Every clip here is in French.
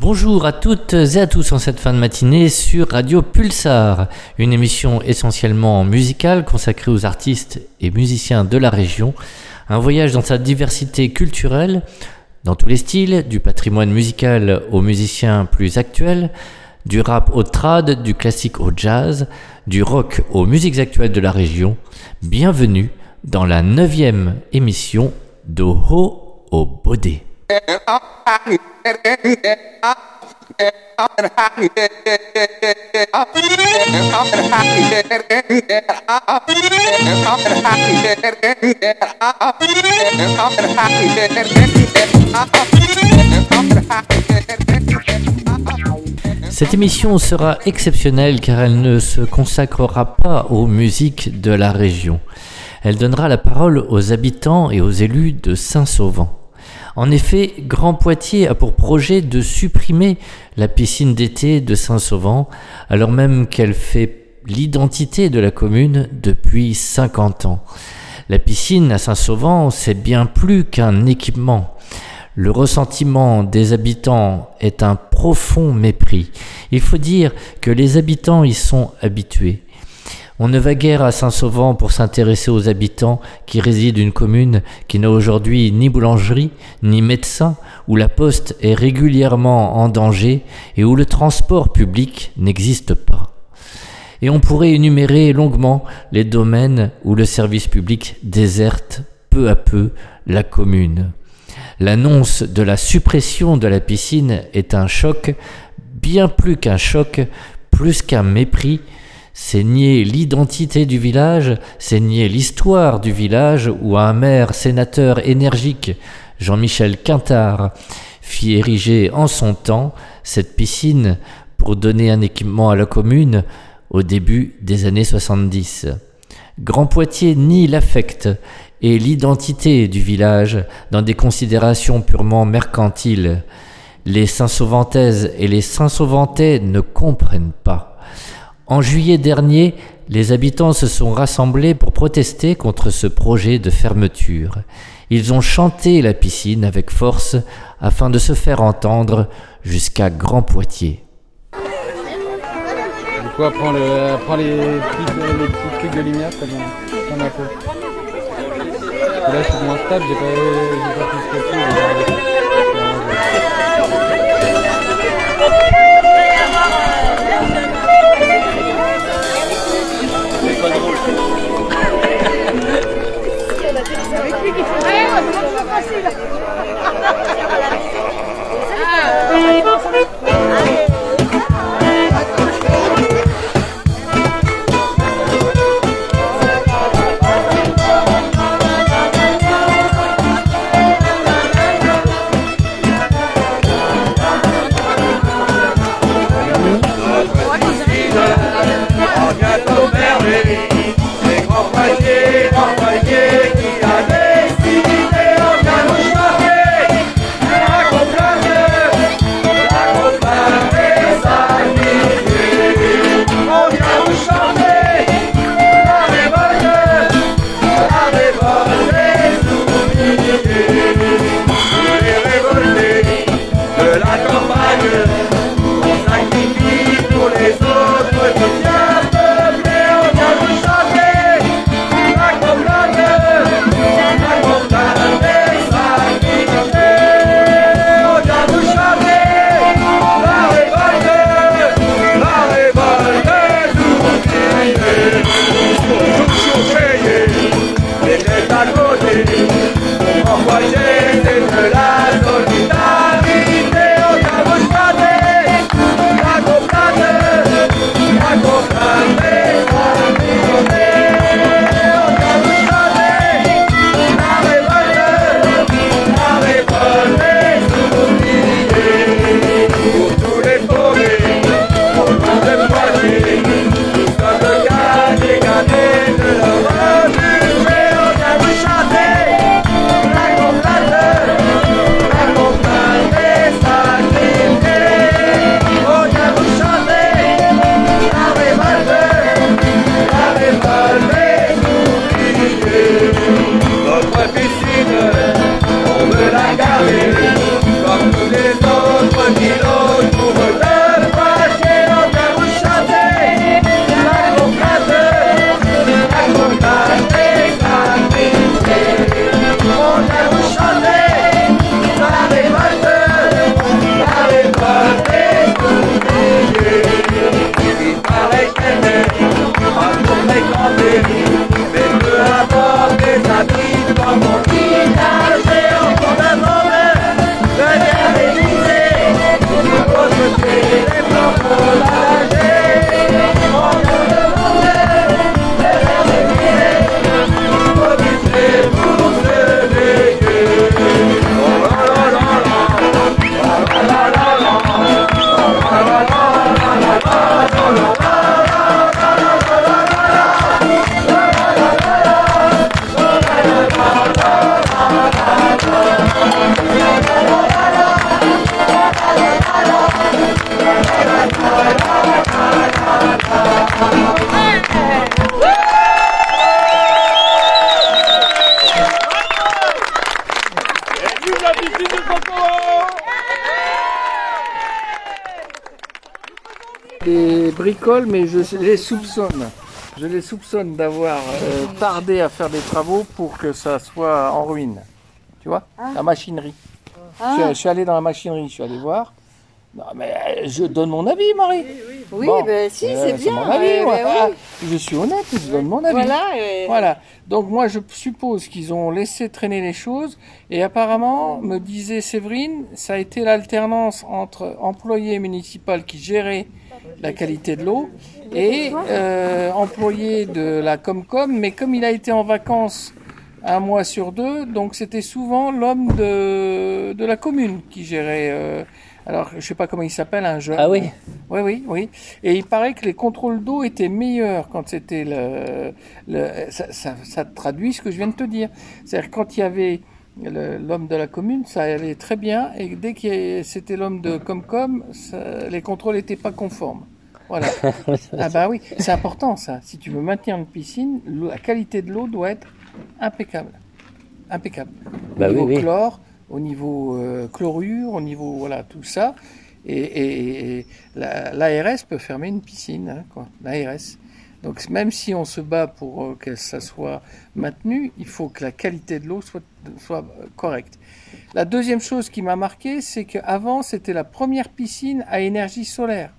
Bonjour à toutes et à tous en cette fin de matinée sur Radio Pulsar, une émission essentiellement musicale consacrée aux artistes et musiciens de la région, un voyage dans sa diversité culturelle, dans tous les styles, du patrimoine musical aux musiciens plus actuels, du rap au trad, du classique au jazz, du rock aux musiques actuelles de la région. Bienvenue dans la neuvième émission d'Oho au Bodé. Cette émission sera exceptionnelle car elle ne se consacrera pas aux musiques de la région. Elle donnera la parole aux habitants et aux élus de Saint-Sauvent. En effet, Grand Poitiers a pour projet de supprimer la piscine d'été de Saint-Sauvent, alors même qu'elle fait l'identité de la commune depuis 50 ans. La piscine à Saint-Sauvent, c'est bien plus qu'un équipement. Le ressentiment des habitants est un profond mépris. Il faut dire que les habitants y sont habitués. On ne va guère à Saint-Sauvent pour s'intéresser aux habitants qui résident une commune qui n'a aujourd'hui ni boulangerie, ni médecin, où la poste est régulièrement en danger et où le transport public n'existe pas. Et on pourrait énumérer longuement les domaines où le service public déserte peu à peu la commune. L'annonce de la suppression de la piscine est un choc, bien plus qu'un choc, plus qu'un mépris, c'est nier l'identité du village, c'est nier l'histoire du village où un maire sénateur énergique, Jean-Michel Quintard, fit ériger en son temps cette piscine pour donner un équipement à la commune au début des années 70. Grand Poitiers nie l'affect et l'identité du village dans des considérations purement mercantiles. Les Saint-Sauvantaises et les Saint-Sauvantais ne comprennent pas. En juillet dernier, les habitants se sont rassemblés pour protester contre ce projet de fermeture. Ils ont chanté la piscine avec force afin de se faire entendre jusqu'à Grand Poitiers. Là, stable, j'ai pas, pas facile. mais je les soupçonne. Je les soupçonne d'avoir euh, tardé à faire des travaux pour que ça soit en ruine. Tu vois? La machinerie. Je, je suis allé dans la machinerie, je suis allé voir. Non, mais euh, je donne mon avis, Marie. Oui, Bon, ben si, euh, c'est bien. mon avis, ouais, moi. ben Ah, oui. Je suis honnête, je donne mon avis. Voilà. Voilà. Donc moi je suppose qu'ils ont laissé traîner les choses et apparemment, me disait Séverine, ça a été l'alternance entre employé municipal qui gérait la qualité de l'eau et euh, employé de la Comcom, mais comme il a été en vacances un mois sur deux, donc c'était souvent l'homme de, de la commune qui gérait. euh, alors je sais pas comment il s'appelle, un jeune. Ah oui Oui, oui, oui. Et il paraît que les contrôles d'eau étaient meilleurs quand c'était le, le ça, ça, ça traduit ce que je viens de te dire. C'est-à-dire quand il y avait l'homme de la commune, ça allait très bien, et dès que c'était l'homme de Comcom, ça- les contrôles n'étaient pas conformes. Voilà. ah bah oui, c'est important ça. Si tu veux maintenir une piscine, la qualité de l'eau doit être impeccable. Impeccable. Au Bah oui, niveau oui. chlore, au niveau euh, chlorure, au niveau voilà tout ça. Et, et- et la- l'ARS peut fermer une piscine, hein, quoi. L'ARS. Donc même si on se bat pour euh, que ça soit maintenu, il faut que la qualité de l'eau soit, soit euh, correcte. La deuxième chose qui m'a marqué, c'est qu'avant c'était la première piscine à énergie solaire.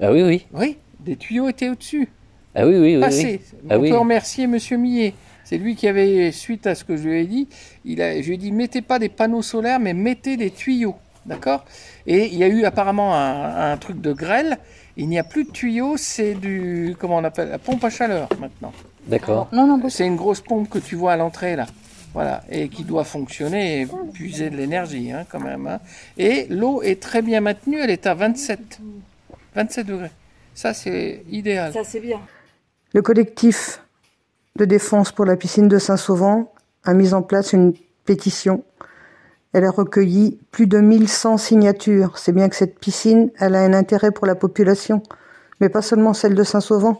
Ah oui, oui. Oui, des tuyaux étaient au-dessus. Ah oui, oui, oui. Passé. oui. Ah on oui. peut remercier Monsieur Millet. C'est lui qui avait, suite à ce que je lui ai dit, il a, je lui ai dit mettez pas des panneaux solaires, mais mettez des tuyaux. D'accord? Et il y a eu apparemment un, un truc de grêle. Il n'y a plus de tuyaux, c'est du. Comment on appelle La pompe à chaleur maintenant. D'accord. Non, non, C'est une grosse pompe que tu vois à l'entrée là. Voilà. Et qui doit fonctionner et puiser de l'énergie hein, quand même. hein. Et l'eau est très bien maintenue, elle est à 27. 27 degrés. Ça, c'est idéal. ça c'est bien. Le collectif de défense pour la piscine de Saint-Sauvent a mis en place une pétition. Elle a recueilli plus de 1100 signatures. C'est bien que cette piscine, elle a un intérêt pour la population, mais pas seulement celle de Saint-Sauvent.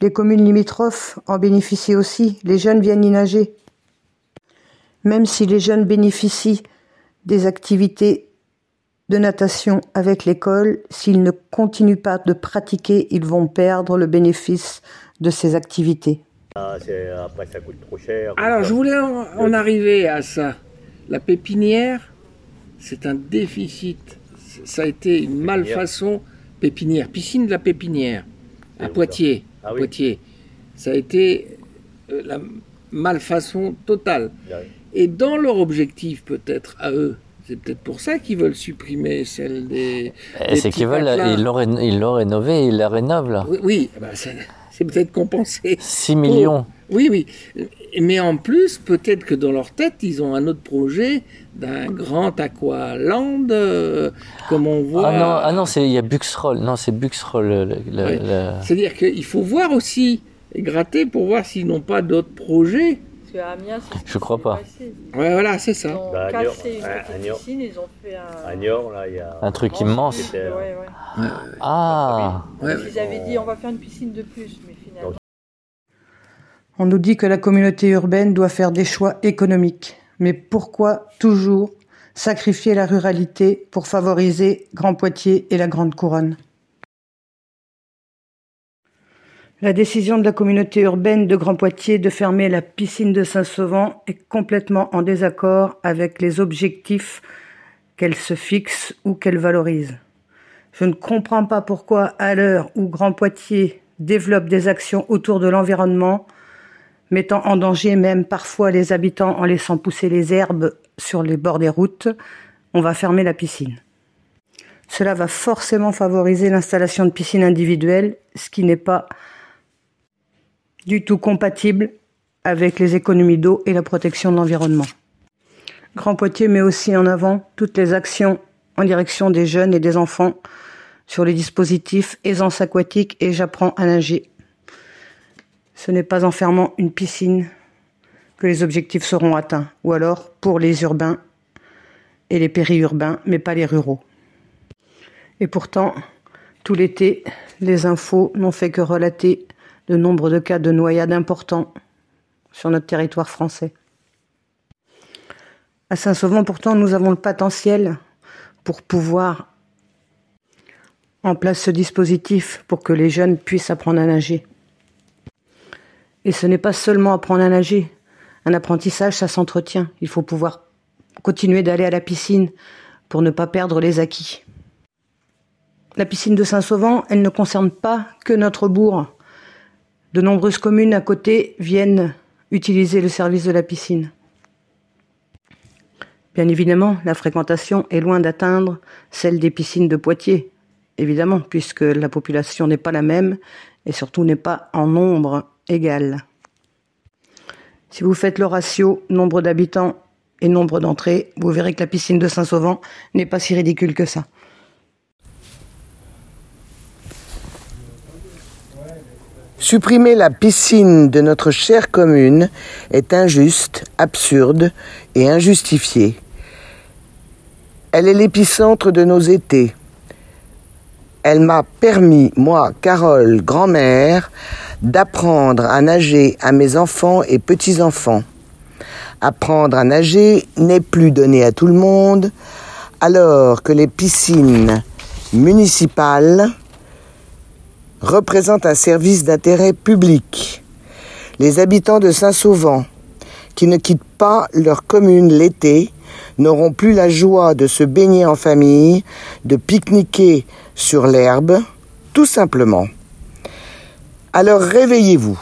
Les communes limitrophes en bénéficient aussi. Les jeunes viennent y nager. Même si les jeunes bénéficient des activités de natation avec l'école, s'ils ne continuent pas de pratiquer, ils vont perdre le bénéfice de ces activités. Ah, c'est- après, ça coûte trop cher. Alors, je voulais en, en arriver à ça. La pépinière, c'est un déficit. Ça a été une malfaçon. Pépinière, piscine de la pépinière, à Poitiers. Ah oui. Poitiers. Ça a été euh, la malfaçon totale. Ouais. Et dans leur objectif, peut-être à eux, c'est peut-être pour ça qu'ils veulent supprimer celle des. Eh, des C'est qu'ils veulent, ils l'ont ré- ils l'ont rénové, ils la rénovent là. Oui, oui bah, c'est c'est peut-être compensé. 6 millions. Oui, oui. Mais en plus, peut-être que dans leur tête, ils ont un autre projet d'un grand aqualand, euh, comme on voit. Ah non, ah non, c'est il y a Buxroll. Non, c'est Buxroll. Ouais. C'est-à-dire qu'il faut voir aussi, gratter pour voir s'ils n'ont pas d'autres projets. Parce qu'à Amiens, c'est ce qui Je crois pas. passé. Ouais, voilà, c'est Ils ça. ont Bah, à cassé Niort, une à- à petite piscine, ils ont fait un. À Niort, là, il y a. Un truc grand immense. ouais. Ah, Ouais, Ils avaient dit on va faire une piscine de plus, mais finalement. On nous dit que la communauté urbaine doit faire des choix économiques. Mais pourquoi toujours sacrifier la ruralité pour favoriser Grand Poitiers et la Grande Couronne? La décision de la communauté urbaine de Grand Poitiers de fermer la piscine de Saint-Sauvent est complètement en désaccord avec les objectifs qu'elle se fixe ou qu'elle valorise. Je ne comprends pas pourquoi, à l'heure où Grand Poitiers développe des actions autour de l'environnement, mettant en danger même parfois les habitants en laissant pousser les herbes sur les bords des routes, on va fermer la piscine. Cela va forcément favoriser l'installation de piscines individuelles, ce qui n'est pas du tout compatible avec les économies d'eau et la protection de l'environnement. Grand Poitiers met aussi en avant toutes les actions en direction des jeunes et des enfants sur les dispositifs aisance aquatique et j'apprends à nager. Ce n'est pas en fermant une piscine que les objectifs seront atteints, ou alors pour les urbains et les périurbains, mais pas les ruraux. Et pourtant, tout l'été, les infos n'ont fait que relater le nombre de cas de noyades importants sur notre territoire français. À Saint-Sauvent, pourtant, nous avons le potentiel pour pouvoir en place ce dispositif pour que les jeunes puissent apprendre à nager. Et ce n'est pas seulement apprendre à nager. Un apprentissage, ça s'entretient. Il faut pouvoir continuer d'aller à la piscine pour ne pas perdre les acquis. La piscine de Saint-Sauvant, elle ne concerne pas que notre bourg. De nombreuses communes à côté viennent utiliser le service de la piscine. Bien évidemment, la fréquentation est loin d'atteindre celle des piscines de Poitiers, évidemment, puisque la population n'est pas la même et surtout n'est pas en nombre égal. Si vous faites le ratio nombre d'habitants et nombre d'entrées, vous verrez que la piscine de Saint-Sauvant n'est pas si ridicule que ça. Supprimer la piscine de notre chère commune est injuste, absurde et injustifié. Elle est l'épicentre de nos étés. Elle m'a permis, moi, Carole, grand-mère, d'apprendre à nager à mes enfants et petits-enfants. Apprendre à nager n'est plus donné à tout le monde, alors que les piscines municipales représentent un service d'intérêt public. Les habitants de Saint-Sauvant, qui ne quittent pas leur commune l'été, n'auront plus la joie de se baigner en famille, de pique-niquer sur l'herbe, tout simplement. Alors réveillez-vous.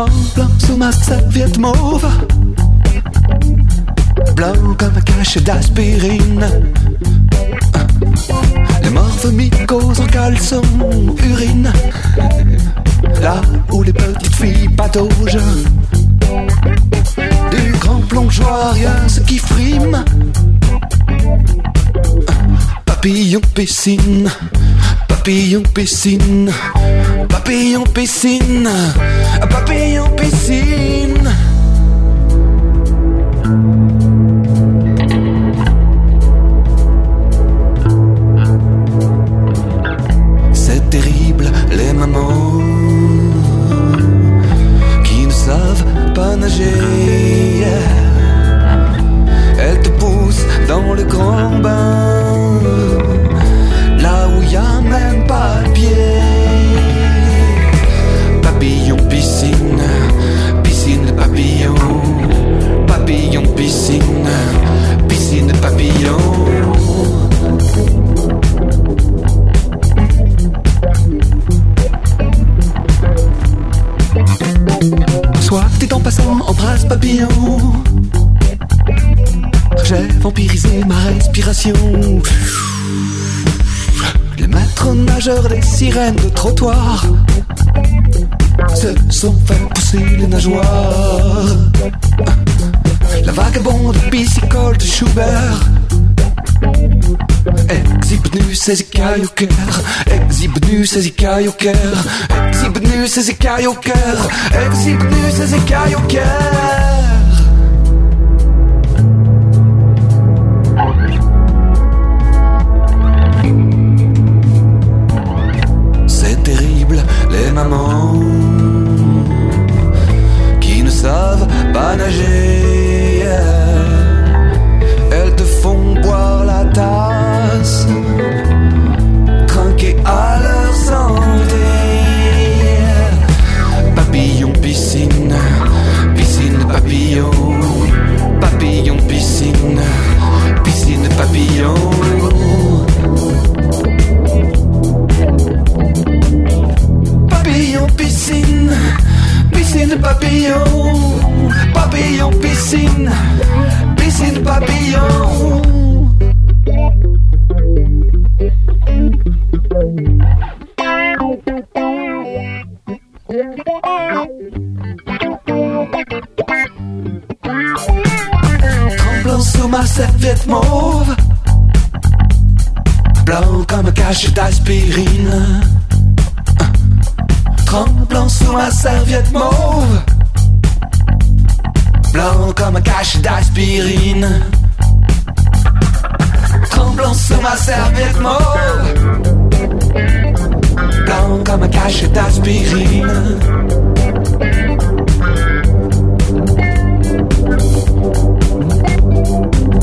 Tremblant sous ma serviette mauve. Blanc comme un cachet d'aspirine. Les morts mycoses en caleçon, urine. Là où les petites filles pataugent. Du grand plongeoir, ce qui frime. Papillon piscine, papillon piscine, papillon piscine, papillon piscine. Sirènes de trottoir. Se sont fait pousser les nageoires. La vagabonde piscicole de Schubert. Exhibe nu ses écailles au cœur, exhibe nu ses écailles au cœur, exhibe nu ses écailles au cœur, exhibe nu ses écailles au cœur. Ma serviette mauve, blanc comme un cachet d'aspirine. Tremblant sous ma serviette mauve. Blanc comme un cachet d'aspirine. Tremblant sous ma serviette mauve. Blanc comme un cachet d'aspirine.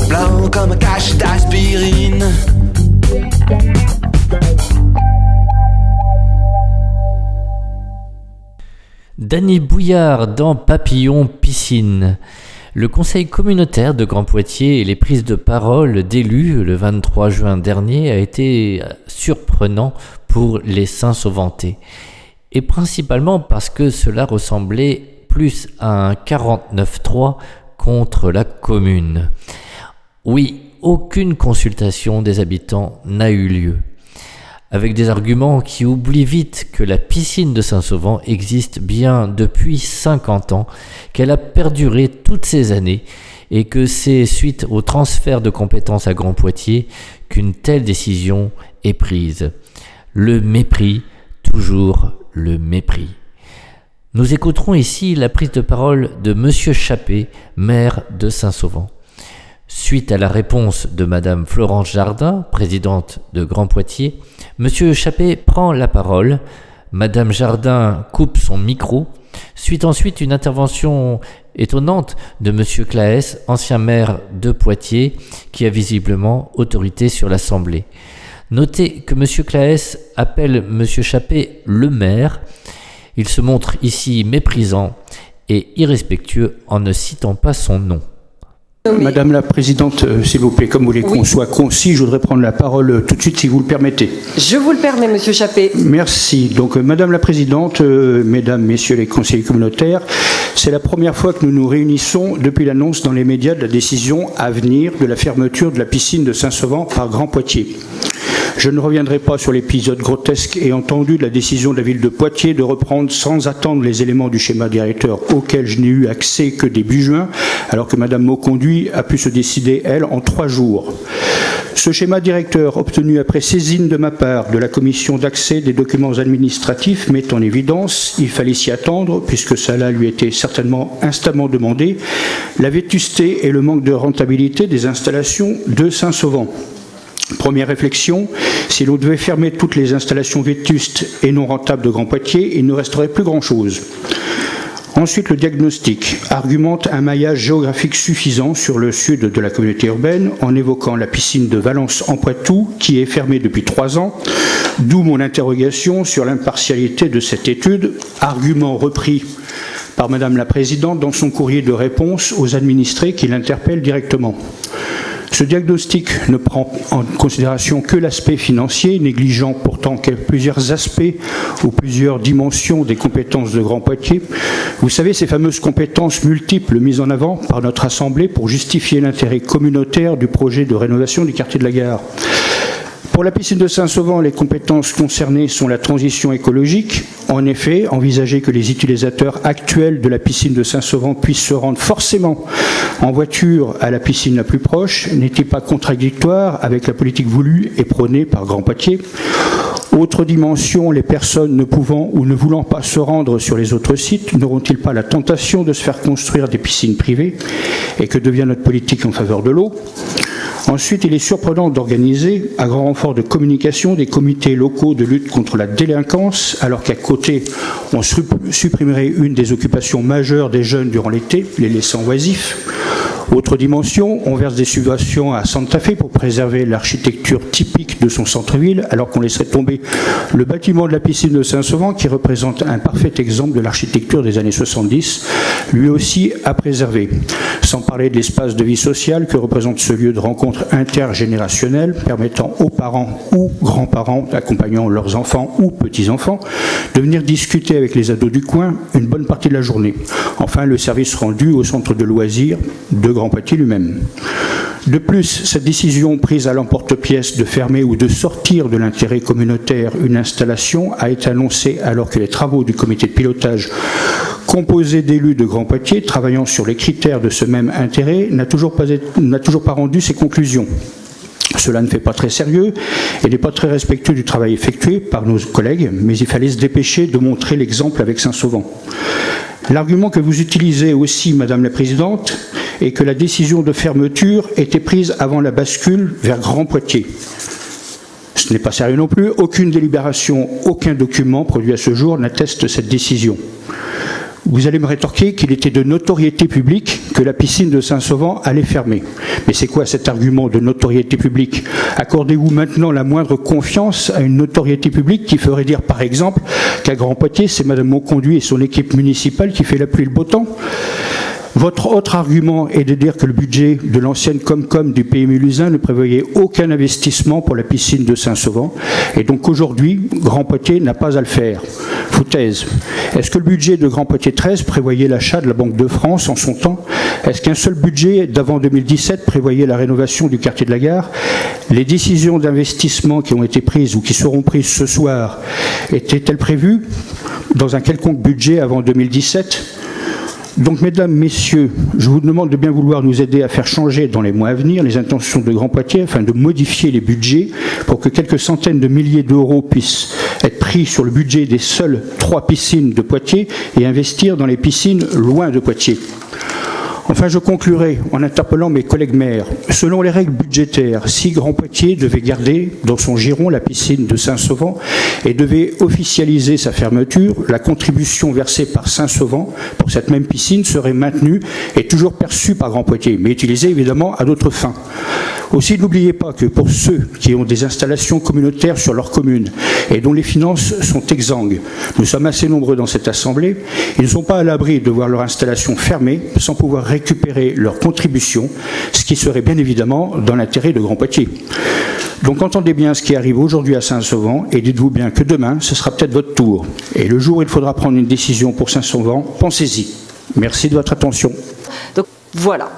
Blanc comme un cachet d'aspirine. Danny Bouillard dans Papillon Piscine. Le conseil communautaire de Grand Poitiers et les prises de parole d'élus le 23 juin dernier a été surprenant pour les Saint-Sauventais. Et principalement parce que cela ressemblait plus à un 49-3 contre la commune. Oui, aucune consultation des habitants n'a eu lieu avec des arguments qui oublient vite que la piscine de Saint-Sauvent existe bien depuis 50 ans, qu'elle a perduré toutes ces années et que c'est suite au transfert de compétences à Grand Poitiers qu'une telle décision est prise. Le mépris, toujours le mépris. Nous écouterons ici la prise de parole de Monsieur Chappé, maire de Saint-Sauvent. Suite à la réponse de Madame Florence Jardin, présidente de Grand Poitiers, Monsieur Chappé prend la parole. Madame Jardin coupe son micro. Suite ensuite une intervention étonnante de Monsieur Claes, ancien maire de Poitiers, qui a visiblement autorité sur l'Assemblée. Notez que Monsieur Claes appelle Monsieur Chappé le maire. Il se montre ici méprisant et irrespectueux en ne citant pas son nom. Madame la Présidente, euh, s'il vous plaît, comme vous voulez qu'on soit concis, je voudrais prendre la parole euh, tout de suite, si vous le permettez. Je vous le permets, Monsieur Chappé. Merci. Donc, euh, Madame la Présidente, Mesdames, Messieurs les conseillers communautaires, c'est la première fois que nous nous réunissons depuis l'annonce dans les médias de la décision à venir de la fermeture de la piscine de Saint-Sauvent par Grand Poitiers. Je ne reviendrai pas sur l'épisode grotesque et entendu de la décision de la ville de Poitiers de reprendre sans attendre les éléments du schéma directeur auquel je n'ai eu accès que début juin, alors que Madame Mauconduit a pu se décider, elle, en trois jours. Ce schéma directeur, obtenu après saisine de ma part de la commission d'accès des documents administratifs, met en évidence, il fallait s'y attendre, puisque cela lui était certainement instamment demandé, la vétusté et le manque de rentabilité des installations de Saint-Sauvent. Première réflexion, si l'on devait fermer toutes les installations vétustes et non rentables de Grand Poitiers, il ne resterait plus grand-chose. Ensuite, le diagnostic argumente un maillage géographique suffisant sur le sud de la communauté urbaine en évoquant la piscine de Valence en Poitou qui est fermée depuis trois ans, d'où mon interrogation sur l'impartialité de cette étude, argument repris par Madame la Présidente dans son courrier de réponse aux administrés qui l'interpellent directement. Ce diagnostic ne prend en considération que l'aspect financier, négligeant pourtant plusieurs aspects ou plusieurs dimensions des compétences de Grand Poitiers. Vous savez, ces fameuses compétences multiples mises en avant par notre Assemblée pour justifier l'intérêt communautaire du projet de rénovation du quartier de la gare. Pour la piscine de Saint-Sauvent, les compétences concernées sont la transition écologique. En effet, envisager que les utilisateurs actuels de la piscine de Saint-Sauvent puissent se rendre forcément en voiture à la piscine la plus proche n'était pas contradictoire avec la politique voulue et prônée par Grand Poitiers. Autre dimension, les personnes ne pouvant ou ne voulant pas se rendre sur les autres sites n'auront-ils pas la tentation de se faire construire des piscines privées Et que devient notre politique en faveur de l'eau? Ensuite, il est surprenant d'organiser, à grand renfort de communication, des comités locaux de lutte contre la délinquance, alors qu'à côté, on supprimerait une des occupations majeures des jeunes durant l'été, les laissant oisifs. Autre dimension, on verse des subventions à Santa Fe pour préserver l'architecture typique de son centre-ville, alors qu'on laisserait tomber le bâtiment de la piscine de Saint-Sauvent, qui représente un parfait exemple de l'architecture des années 70, lui aussi à préserver. Sans parler de l'espace de vie sociale que représente ce lieu de rencontre intergénérationnelle, permettant aux parents ou grands-parents accompagnant leurs enfants ou petits-enfants de venir discuter avec les ados du coin une bonne partie de la journée. Enfin, le service rendu au centre de loisirs de Grand Poitiers lui-même. De plus, cette décision prise à l'emporte-pièce de fermer ou de sortir de l'intérêt communautaire une installation a été annoncée alors que les travaux du comité de pilotage composé d'élus de Grand Poitiers travaillant sur les critères de ce même intérêt n'a toujours, pas, toujours pas rendu ses conclusions. Cela ne fait pas très sérieux et n'est pas très respectueux du travail effectué par nos collègues, mais il fallait se dépêcher de montrer l'exemple avec Saint-Sauvent. L'argument que vous utilisez aussi, Madame la Présidente, est que la décision de fermeture était prise avant la bascule vers Grand Poitiers. Ce n'est pas sérieux non plus. Aucune délibération, aucun document produit à ce jour n'atteste cette décision. Vous allez me rétorquer qu'il était de notoriété publique que la piscine de Saint-Sauvent allait fermer. Mais c'est quoi cet argument de notoriété publique? Accordez-vous maintenant la moindre confiance à une notoriété publique qui ferait dire, par exemple, qu'à Grand Poitiers, c'est Madame Monconduit et son équipe municipale qui fait la pluie et le beau temps? Votre autre argument est de dire que le budget de l'ancienne Comcom du PMU Lusin ne prévoyait aucun investissement pour la piscine de Saint-Sauvent et donc aujourd'hui, Grand Poitiers n'a pas à le faire. Foutaise. Est-ce que le budget de Grand Poitiers 13 prévoyait l'achat de la Banque de France en son temps? Est-ce qu'un seul budget d'avant 2017 prévoyait la rénovation du quartier de la gare? Les décisions d'investissement qui ont été prises ou qui seront prises ce soir étaient-elles prévues dans un quelconque budget avant 2017 donc, mesdames, messieurs, je vous demande de bien vouloir nous aider à faire changer dans les mois à venir les intentions de Grand Poitiers afin de modifier les budgets pour que quelques centaines de milliers d'euros puissent être pris sur le budget des seules trois piscines de Poitiers et investir dans les piscines loin de Poitiers. Enfin, je conclurai en interpellant mes collègues maires. Selon les règles budgétaires, si Grand Poitiers devait garder dans son giron la piscine de Saint-Sauvent et devait officialiser sa fermeture, la contribution versée par Saint-Sauvent pour cette même piscine serait maintenue et toujours perçue par Grand Poitiers, mais utilisée évidemment à d'autres fins. Aussi, n'oubliez pas que pour ceux qui ont des installations communautaires sur leur commune et dont les finances sont exsangues, nous sommes assez nombreux dans cette Assemblée, ils ne sont pas à l'abri de voir leur installation fermée sans pouvoir récupérer leur contribution, ce qui serait bien évidemment dans l'intérêt de Grand Poitiers. Donc entendez bien ce qui arrive aujourd'hui à Saint-Sauvent et dites-vous bien que demain, ce sera peut-être votre tour. Et le jour où il faudra prendre une décision pour Saint-Sauvent, pensez-y. Merci de votre attention. Donc voilà.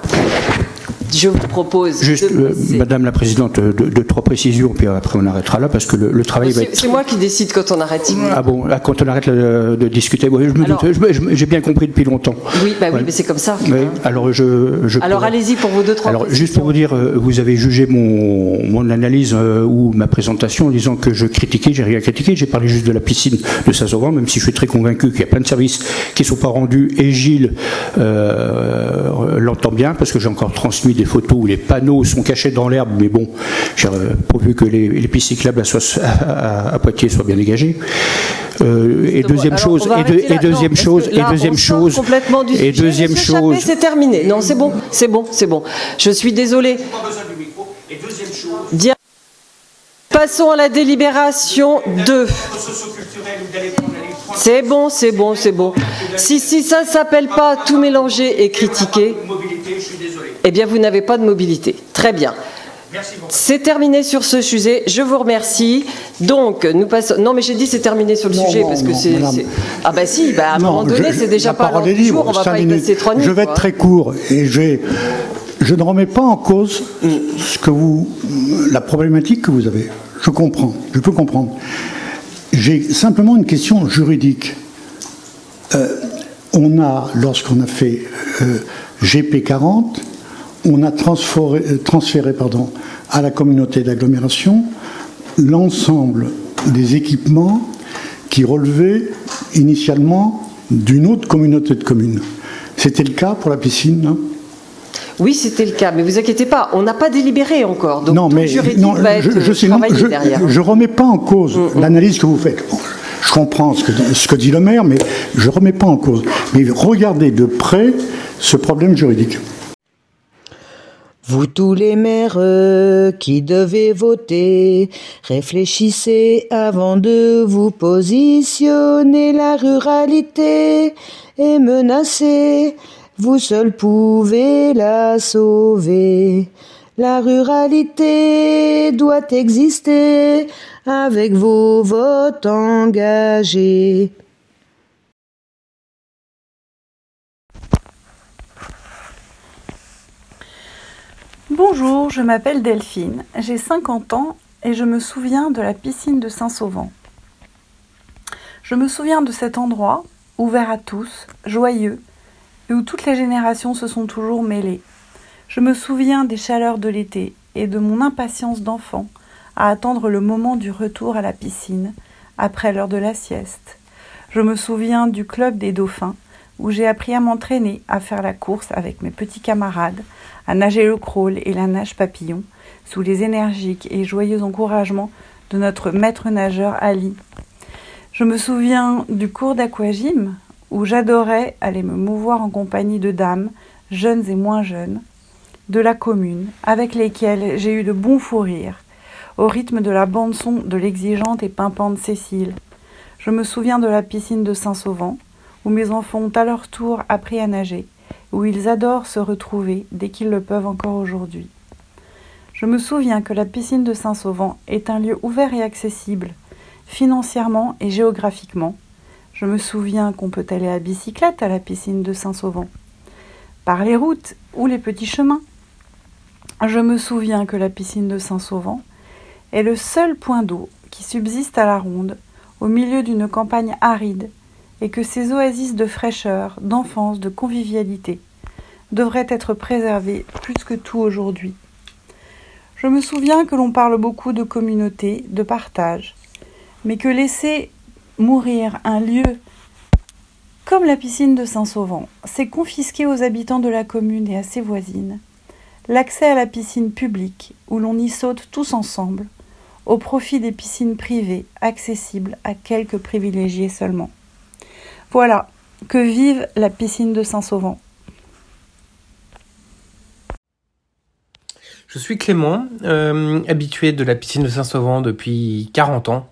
Je vous propose. Juste, de euh, Madame la Présidente, euh, deux, deux, trois précisions, puis après on arrêtera là, parce que le, le travail va C'est être. c'est moi qui décide quand on arrête. Ah bon, là, quand on arrête là, de discuter, je me Alors- doute, j'ai bien compris depuis longtemps. Oui, bah oui, Ouais. mais c'est comme ça. Oui, alors je. je Alors allez-y pour vos deux, trois Alors, juste pour vous dire, euh, vous avez jugé mon, mon analyse euh, ou ma présentation en disant que je critiquais, j'ai rien critiqué, j'ai parlé juste de la piscine de Saint-Sauvent, même si je suis très convaincu qu'il y a plein de services qui ne sont pas rendus, et Gilles euh, l'entend bien, parce que j'ai encore transmis des photos où les panneaux sont cachés dans l'herbe, mais bon, euh, pourvu que les, les pistes cyclables à, Poitiers soient bien dégagées. Euh, et deuxième Alors, chose, et, arrêter et deuxième Non, chose, et deuxième chose, complètement du et deuxième chose, c'est terminé. Non, c'est bon, c'est bon, c'est bon. Je suis désolée. Dire- Passons à la délibération 2. C'est bon, c'est bon, c'est bon. Si, si ça ne s'appelle pas tout mélanger et critiquer, eh bien vous n'avez pas de mobilité. Très bien. C'est terminé sur ce sujet. Je vous remercie. Donc, nous passons. Non, mais j'ai dit c'est terminé sur le Non, sujet non, parce que c'est. Ah bah si, bah à un Non, moment donné, c'est déjà pas l'ordre du jour. On va pas y minutes. passer trois minutes. Je vais être très court et je, vais- je ne remets pas en cause ce que vous, la problématique que vous avez. Je comprends, je peux comprendre. J'ai simplement une question juridique. Euh, on a, lorsqu'on a fait euh, GP40, on a transféré, euh, transféré pardon, à la communauté d'agglomération l'ensemble des équipements qui relevaient initialement d'une autre communauté de communes. C'était le cas pour la piscine, non? Oui, c'était le cas, mais vous inquiétez pas, on n'a pas délibéré encore. Donc Non, mais non, va être je, je sais, non, travaillé je, remets pas en cause l'analyse que vous faites. Bon, je comprends ce que, ce que dit le maire, mais je remets pas en cause. Mais regardez de près ce problème juridique. Vous tous les maires euh, qui devez voter, réfléchissez avant de vous positionner. La ruralité est menacée, vous seul pouvez la sauver. La ruralité doit exister avec vos votes engagés. Bonjour, je m'appelle Delphine, j'ai 50 ans et je me souviens de la piscine de Saint-Sauvent. Je me souviens de cet endroit, ouvert à tous, joyeux, et où toutes les générations se sont toujours mêlées. Je me souviens des chaleurs de l'été, et de mon impatience d'enfant à attendre le moment du retour à la piscine après l'heure de la sieste. Je me souviens du club des dauphins où j'ai appris à m'entraîner à faire la course avec mes petits camarades, à nager le crawl et la nage papillon sous les énergiques et joyeux encouragements de notre maître nageur Ali. Je me souviens du cours d'aquagym où j'adorais aller me mouvoir en compagnie de dames, jeunes et moins jeunes, de la commune, avec lesquelles j'ai eu de bons fous rires, au rythme de la bande-son de l'exigeante et pimpante Cécile. Je me souviens de la piscine de Saint-Sauvent, où mes enfants ont à leur tour appris à nager, où ils adorent se retrouver dès qu'ils le peuvent encore aujourd'hui. Je me souviens que la piscine de Saint-Sauvent est un lieu ouvert et accessible, financièrement et géographiquement. Je me souviens qu'on peut aller à bicyclette à la piscine de Saint-Sauvent, par les routes ou les petits chemins. Je me souviens que la piscine de Saint-Sauvent est le seul point d'eau qui subsiste à la ronde, au milieu d'une campagne aride, et que ces oasis de fraîcheur, d'enfance, de convivialité devraient être préservées plus que tout aujourd'hui. Je me souviens que l'on parle beaucoup de communauté, de partage, mais que laisser mourir un lieu comme la piscine de Saint-Sauvent, c'est confisquer aux habitants de la commune et à ses voisines l'accès à la piscine publique où l'on y saute tous ensemble, au profit des piscines privées accessibles à quelques privilégiés seulement. Voilà, que vive la piscine de Saint-Sauvent. Je suis Clément, euh, habitué de la piscine de Saint-Sauvent depuis 40 ans,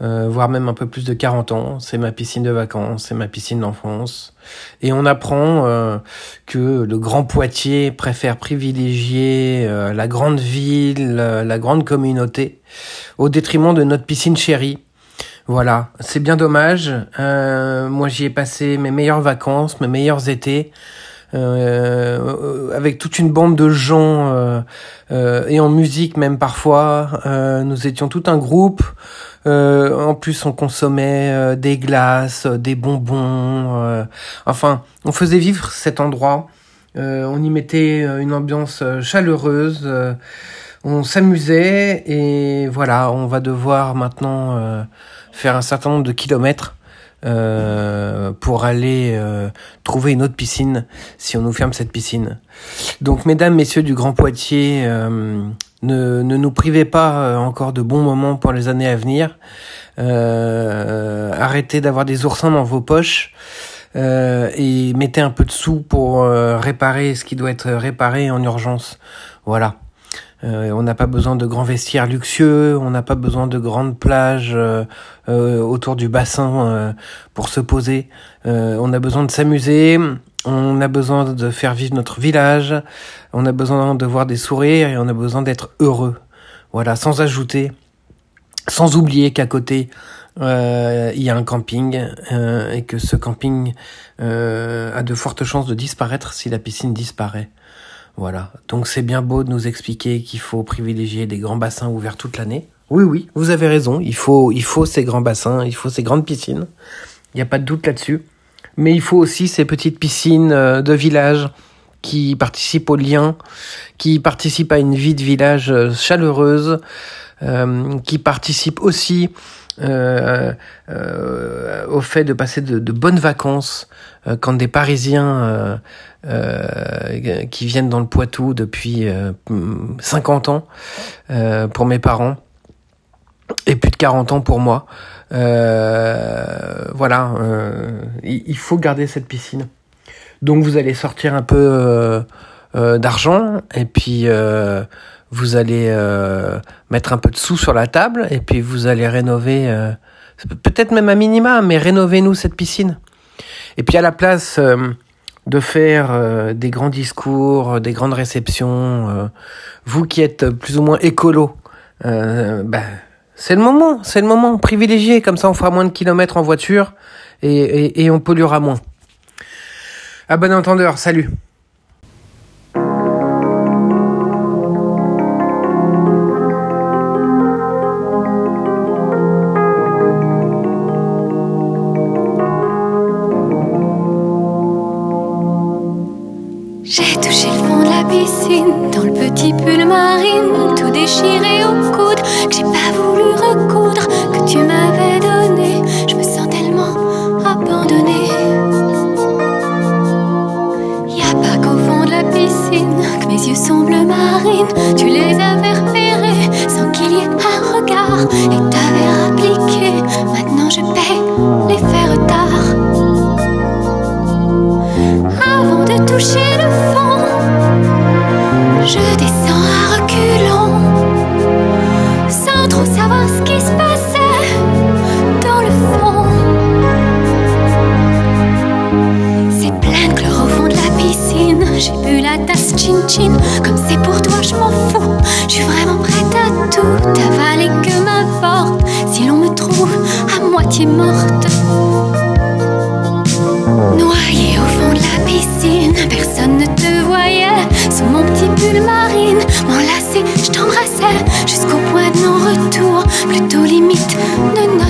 euh, voire même un peu plus de 40 ans. C'est ma piscine de vacances, c'est ma piscine d'enfance. Et on apprend euh, que le grand Poitiers préfère privilégier euh, la grande ville, euh, la grande communauté, au détriment de notre piscine chérie. Voilà, c'est bien dommage. Euh, moi, j'y ai passé mes meilleures vacances, mes meilleurs étés. Euh, avec toute une bande de gens euh, euh, et en musique même parfois. nous étions tout un groupe. en plus, on consommait des glaces, des bonbons. enfin, on faisait vivre cet endroit. on y mettait une ambiance chaleureuse. on s'amusait et voilà, on va devoir maintenant faire un certain nombre de kilomètres euh, pour aller euh, trouver une autre piscine si on nous ferme cette piscine. Donc mesdames, messieurs du Grand Poitiers, euh, ne, ne nous privez pas encore de bons moments pour les années à venir. arrêtez d'avoir des oursins dans vos poches. et mettez un peu de sous pour réparer ce qui doit être réparé en urgence. Voilà. Euh, on n'a pas besoin de grands vestiaires luxueux, on n'a pas besoin de grandes plages euh, euh, autour du bassin pour se poser. on a besoin de s'amuser, on a besoin de faire vivre notre village, on a besoin de voir des sourires et on a besoin d'être heureux. Voilà, sans ajouter, sans oublier qu'à côté, il y a un camping et que ce camping a de fortes chances de disparaître si la piscine disparaît. Voilà. Donc c'est bien beau de nous expliquer qu'il faut privilégier des grands bassins ouverts toute l'année. Oui, oui, vous avez raison. Il faut, il faut ces grands bassins, il faut ces grandes piscines. Il n'y a pas de doute là-dessus. Mais il faut aussi ces petites piscines euh, de village qui participent au lien, qui participent à une vie de village euh, chaleureuse, euh, qui participent aussi euh, euh, au fait de passer de, de bonnes vacances euh, quand des Parisiens qui viennent dans le Poitou depuis 50 ans pour mes parents et plus de 40 ans pour moi. voilà, il faut garder cette piscine. Donc vous allez sortir un peu d'argent et puis vous allez euh, mettre un peu de sous sur la table et puis vous allez rénover, euh, peut-être même à minima, mais rénovez-nous cette piscine. Et puis à la place euh, de faire des grands discours, des grandes réceptions, vous qui êtes plus ou moins écolo, bah, c'est le moment, c'est le moment privilégié, comme ça on fera moins de kilomètres en voiture et, et, et on polluera moins. À bon entendeur, salut J'ai touché le fond de la piscine dans le petit pull marine. déchiré au coude que j'ai pas voulu recoudre, que tu m'avais donné. Je me sens tellement abandonnée. Y a pas qu'au fond de la piscine que mes yeux sont bleu marine. Tu les avais repérés sans qu'il y ait un regard et t'avais appliqué. Maintenant je paie les faits retard. Avant de toucher le fond, je descends à reculons sans trop savoir ce qui se passait dans le fond. C'est plein de chlore au fond de la piscine. J'ai bu la tasse chin-chin. Comme c'est pour toi, je m'en fous. Je suis vraiment prête à tout avaler que m'importe si l'on me trouve à moitié morte. Noyée au fond de la piscine, personne ne te voyait. Petit marine, m'enlacer, je t'embrassais jusqu'au point de non-retour, plutôt limite de notre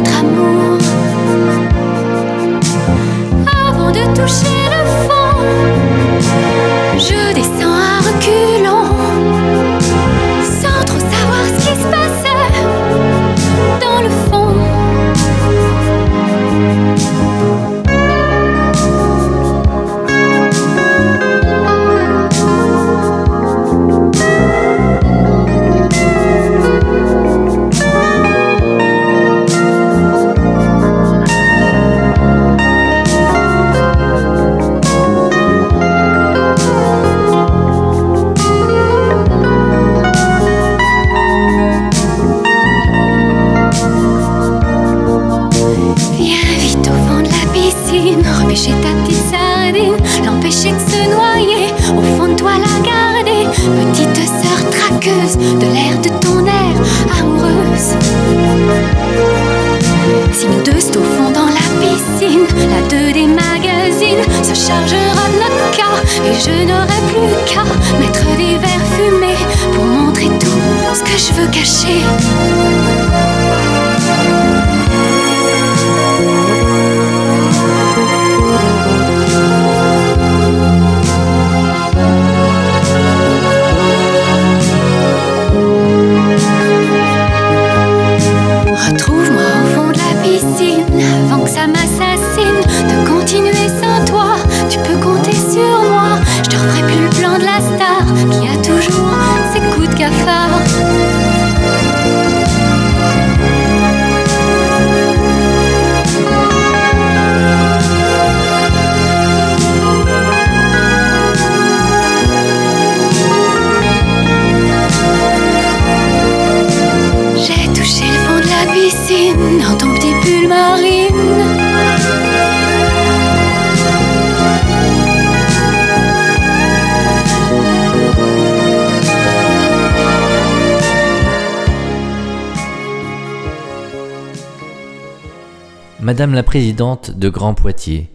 Madame la Présidente de Grand Poitiers,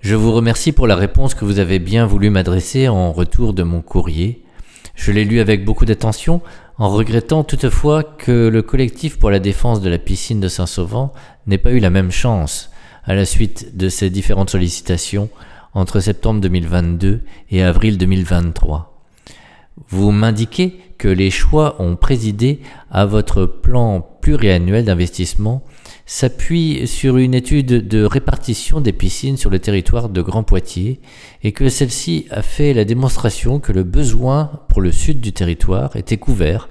je vous remercie pour la réponse que vous avez bien voulu m'adresser en retour de mon courrier. Je l'ai lu avec beaucoup d'attention, en regrettant toutefois que le collectif pour la défense de la piscine de Saint-Sauvent n'ait pas eu la même chance à la suite de ces différentes sollicitations entre septembre 2022 et avril 2023. Vous m'indiquez que les choix ont présidé à votre plan pluriannuel d'investissement s'appuie sur une étude de répartition des piscines sur le territoire de Grand Poitiers et que celle-ci a fait la démonstration que le besoin pour le sud du territoire était couvert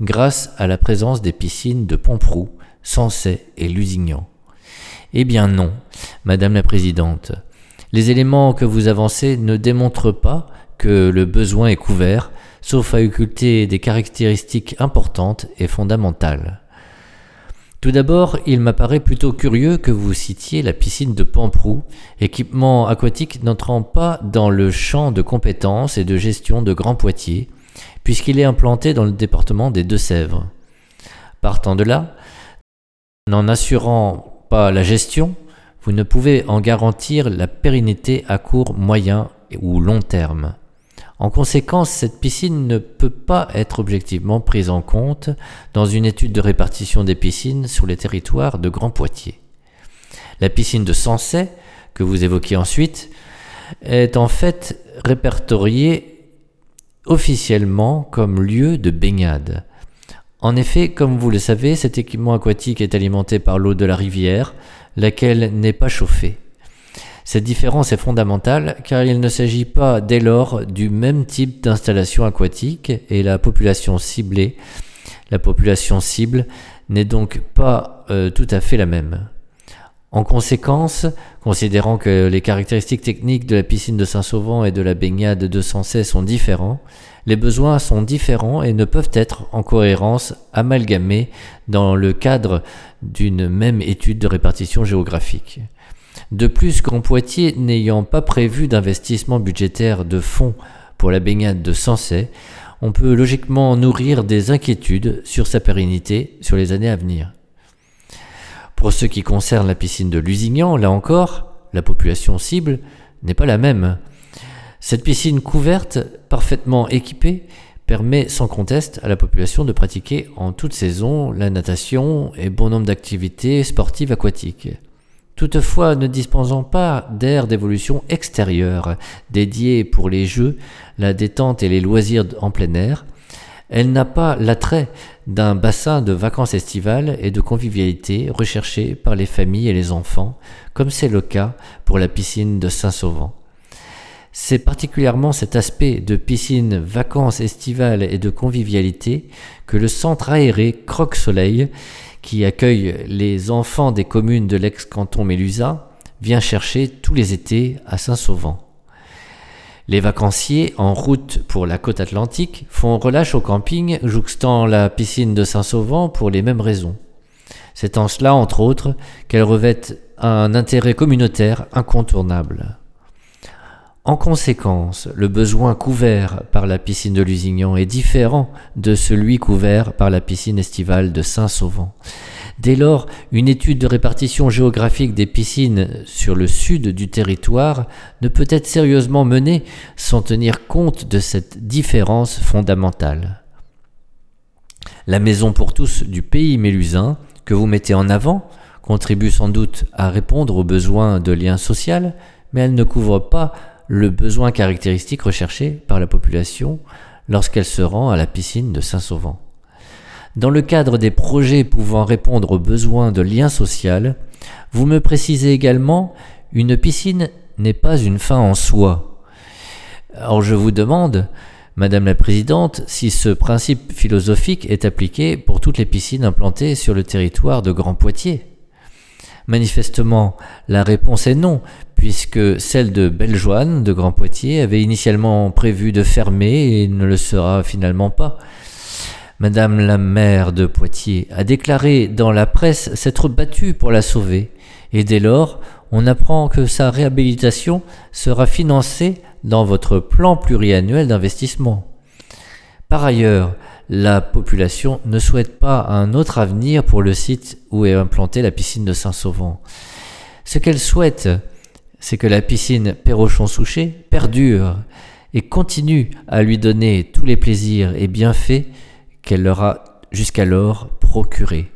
grâce à la présence des piscines de Pomproux, Sancey et Lusignan. Eh bien non, Madame la Présidente. Les éléments que vous avancez ne démontrent pas que le besoin est couvert, sauf à occulter des caractéristiques importantes et fondamentales. Tout d'abord, il m'apparaît plutôt curieux que vous citiez la piscine de Pamprou, équipement aquatique n'entrant pas dans le champ de compétences et de gestion de Grand Poitiers, puisqu'il est implanté dans le département des Deux-Sèvres. Partant de là, n'en assurant pas la gestion, vous ne pouvez en garantir la pérennité à court, moyen ou long terme. En conséquence, cette piscine ne peut pas être objectivement prise en compte dans une étude de répartition des piscines sur les territoires de Grand Poitiers. La piscine de Sancey, que vous évoquez ensuite, est en fait répertoriée officiellement comme lieu de baignade. En effet, comme vous le savez, cet équipement aquatique est alimenté par l'eau de la rivière, laquelle n'est pas chauffée. Cette différence est fondamentale car il ne s'agit pas dès lors du même type d'installation aquatique et la population ciblée, la population cible n'est donc pas euh, tout à fait la même. En conséquence, considérant que les caractéristiques techniques de la piscine de Saint-Sauvant et de la baignade de Sensay sont différents, les besoins sont différents et ne peuvent être en cohérence amalgamés dans le cadre d'une même étude de répartition géographique. De plus, Grand Poitiers n'ayant pas prévu d'investissement budgétaire de fonds pour la baignade de Sensay, on peut logiquement nourrir des inquiétudes sur sa pérennité sur les années à venir. Pour ce qui concerne la piscine de Lusignan, là encore, la population cible n'est pas la même. Cette piscine couverte, parfaitement équipée, permet sans conteste à la population de pratiquer en toute saison la natation et bon nombre d'activités sportives aquatiques. Toutefois, ne disposant pas d'aires d'évolution extérieures dédiées pour les jeux, la détente et les loisirs en plein air, elle n'a pas l'attrait d'un bassin de vacances estivales et de convivialité recherché par les familles et les enfants, comme c'est le cas pour la piscine de Saint-Sauvant. C'est particulièrement cet aspect de piscine, vacances estivales et de convivialité que le centre aéré Croque-Soleil, qui accueille les enfants des communes de l'ex-canton Mélusa, vient chercher tous les étés à Saint-Sauvant. Les vacanciers en route pour la côte atlantique font relâche au camping jouxtant la piscine de Saint-Sauvant pour les mêmes raisons. C'est en cela, entre autres, qu'elle revêt un intérêt communautaire incontournable. En conséquence, le besoin couvert par la piscine de Lusignan est différent de celui couvert par la piscine estivale de Saint-Sauvant. Dès lors, une étude de répartition géographique des piscines sur le sud du territoire ne peut être sérieusement menée sans tenir compte de cette différence fondamentale. La maison pour tous du pays mélusin, que vous mettez en avant, contribue sans doute à répondre aux besoins de lien social, mais elle ne couvre pas le besoin caractéristique recherché par la population lorsqu'elle se rend à la piscine de Saint-Sauvant. Dans le cadre des projets pouvant répondre aux besoins de lien social, vous me précisez également une piscine n'est pas une fin en soi. Alors je vous demande, Madame la Présidente, si ce principe philosophique est appliqué pour toutes les piscines implantées sur le territoire de Grand Poitiers. Manifestement, la réponse est non, puisque celle de Bellejoine de Grand Poitiers avait initialement prévu de fermer et ne le sera finalement pas. Madame la maire de Poitiers a déclaré dans la presse s'être battue pour la sauver, et dès lors, on apprend que sa réhabilitation sera financée dans votre plan pluriannuel d'investissement. Par ailleurs, la population ne souhaite pas un autre avenir pour le site où est implantée la piscine de Saint-Sauvant. Ce qu'elle souhaite, c'est que la piscine Perrochon-Souchet perdure et continue à lui donner tous les plaisirs et bienfaits qu'elle leur a jusqu'alors procuré.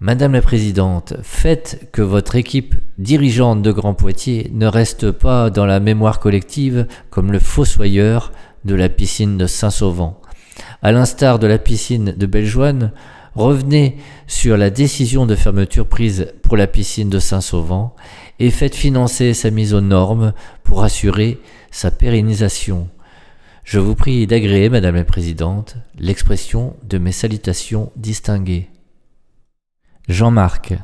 Madame la Présidente, faites que votre équipe dirigeante de Grand Poitiers ne reste pas dans la mémoire collective comme le fossoyeur de la piscine de Saint-Sauvant. À l'instar de la piscine de Bellejoine, revenez sur la décision de fermeture prise pour la piscine de Saint-Sauvant et faites financer sa mise aux normes pour assurer sa pérennisation. Je vous prie d'agréer, Madame la Présidente, l'expression de mes salutations distinguées. Jean-Marc.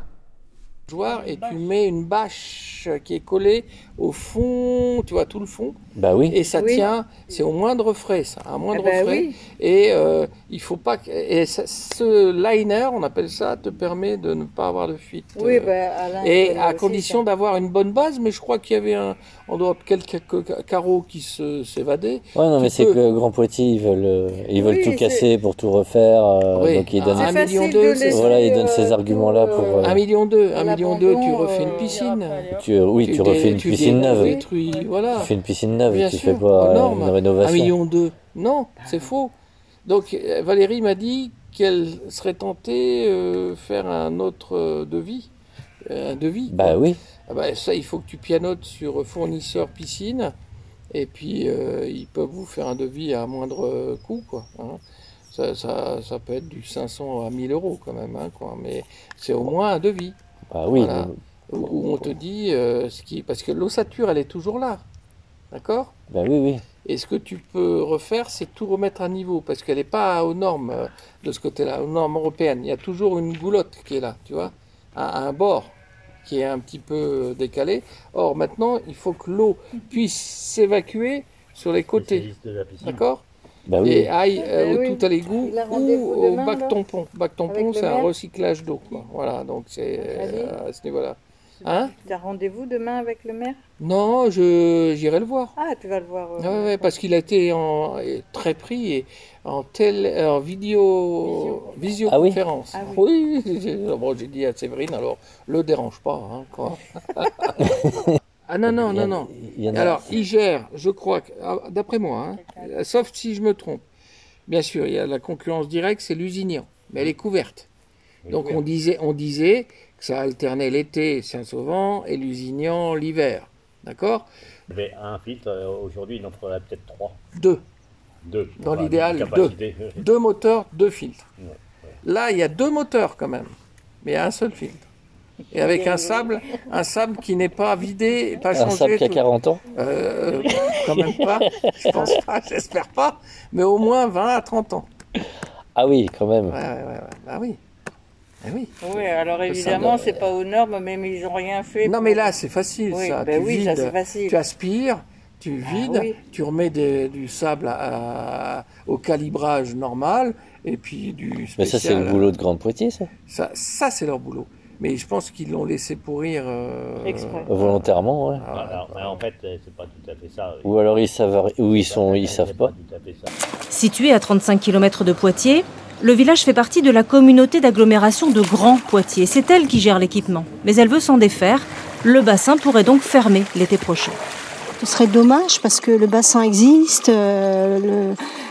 Et tu mets une bâche qui est collée au fond, tu vois, tout le fond. Bah oui. Et ça Oui. tient, c'est au moindre frais, ça, à moindre Eh ben frais. oui. Et euh, il faut pas que. Et ça- ce liner, on appelle ça, te permet de ne pas avoir de fuite. Oui, Euh, ben, Alain, et à condition d'avoir une bonne base, mais je crois qu'il y avait un, en dehors de quelques ca- carreaux qui se s'évadaient. Ouais, non, mais c'est que Grand Poitiers, ils veulent, euh, ils veulent Oui, tout casser pour tout refaire. euh, Oui. donc ils Ah, donnent un million facile deux, de c'est laisser, Voilà, ils donnent euh, ces arguments-là pour. euh, Un million deux, un million deux, tu refais une piscine. tu, oui, tu, refais une tu piscine neuve. détruis, voilà. Tu fais une piscine neuve, Bien tu sûr, fais pas une rénovation. Un million deux. Non, c'est faux. Donc Valérie m'a dit qu'elle serait tentée euh, faire un autre euh, devis. Un devis. Bah quoi. oui. Ah bah, ça, il faut que tu pianotes sur fournisseur piscine. Et puis, euh, ils peuvent vous faire un devis à moindre euh, coût. Quoi, hein. Ça, ça, ça peut être du 500 à 1000 euros quand même, hein, quoi. mais c'est au moins un devis. Bah oui, Voilà. Où où on te dit euh, ce qui. Parce que l'ossature, elle est toujours là. D'accord? Bah oui, oui. Et ce que tu peux refaire, c'est tout remettre à niveau, parce qu'elle n'est pas aux normes de ce côté-là, aux normes européennes. Il y a toujours une goulotte qui est là, tu vois, à un bord qui est un petit peu décalé. Or, maintenant, il faut que l'eau puisse s'évacuer sur les côtés. D'accord Bah oui. Et aille euh, Eh au- oui. tout à l'égout ou rendez-vous au demain, bac tampon. Bac tampon, c'est un recyclage d'eau. quoi. Voilà, donc c'est euh, à ce niveau-là. Hein Tu as rendez-vous demain avec le maire? Non, je j'irai le voir. Ah, tu vas le voir. euh, ouais, parce qu'il a été en, très pris et en, tel, en vidéo, visioconférence. Ah oui, j'ai bon, j'ai dit à Séverine, alors le dérange pas. Hein, quoi. ah non, non, non, non. il a- Alors, il gère, je crois, que- ah, d'après moi, hein, sauf si je me trompe. Bien sûr, il y a la concurrence directe, c'est l'usinien, mais elle est couverte. Donc on disait, on disait que ça alternait l'été Saint-Sauvent et l'usignan l'hiver. D'accord? Mais un filtre, euh, aujourd'hui, il en faudrait peut-être trois. Deux. Deux. Dans Enfin, l'idéal, deux. moteurs, deux filtres. Ouais, Là, il y a deux moteurs quand même, mais il y a un seul filtre. Et avec un sable, un sable qui n'est pas vidé, pas Un changé. sable qui a tout- 40 ans Euh, Quand même pas, je pense pas, j'espère pas, mais au moins 20 à 30 ans. Ah oui, quand même. Ouais, ouais, ouais, ouais. Bah oui. Eh oui. Oui, alors évidemment, c'est pas aux normes, même ils n'ont rien fait. Non, pour- mais là, c'est facile, Oui, ça. ben tu oui, vides, c'est facile. Tu aspires, tu vides, Ah oui. tu remets des- du sable à- à- au calibrage normal, et puis du spécial. Mais ça, c'est le boulot de Grande Poitiers, ça Ça, ça, c'est leur boulot. Mais je pense qu'ils l'ont laissé pourrir. euh, Volontairement, ouais. Alors, mais en fait, euh, c'est pas tout à fait ça. Ou alors ils savent, ou ils sont, ils savent pas. Situé à 35 km de Poitiers, le village fait partie de la communauté d'agglomération de Grand Poitiers. C'est elle qui gère l'équipement. Mais elle veut s'en défaire. Le bassin pourrait donc fermer l'été prochain. Ce serait dommage parce que le bassin existe, euh,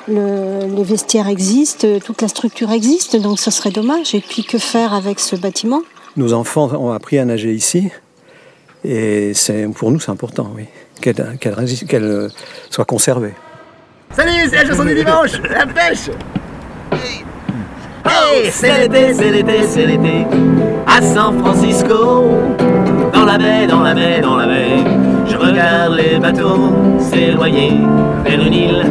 le- le- les vestiaires existent, toute la structure existe, donc ce serait dommage. Et puis que faire avec ce bâtiment? Nos enfants ont appris à nager ici et c'est pour nous c'est important, oui, qu'elle qu'elle résiste- qu'elle, euh, soit conservée. Salut, c'est la chanson du dimanche, la pêche. Hey, c'est l'été, c'est l'été, c'est l'été. À San Francisco Dans la baie, dans la baie, dans la baie regarde les bateaux s'éloigner vers une île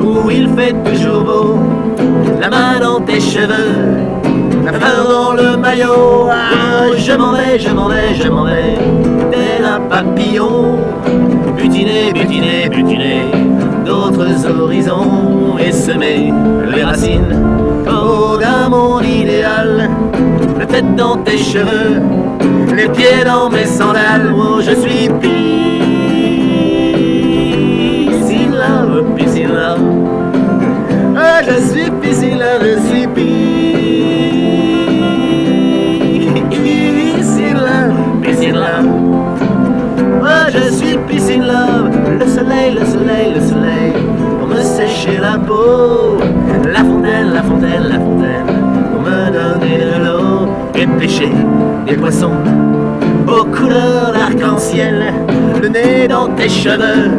Où il fait toujours beau. La main dans tes cheveux La main dans le maillot. Ah, Je m'en vais, je m'en vais, je m'en vais Tel un papillon. Butiner, butiner, butiner D'autres horizons Et semer les racines. Oh, d'un monde idéal La tête dans tes cheveux Les pieds dans mes sandales Oh, je suis peace in love, love Ah, je suis peace je suis peace poissons. Aux couleurs d'arc-en-ciel Le nez dans tes cheveux.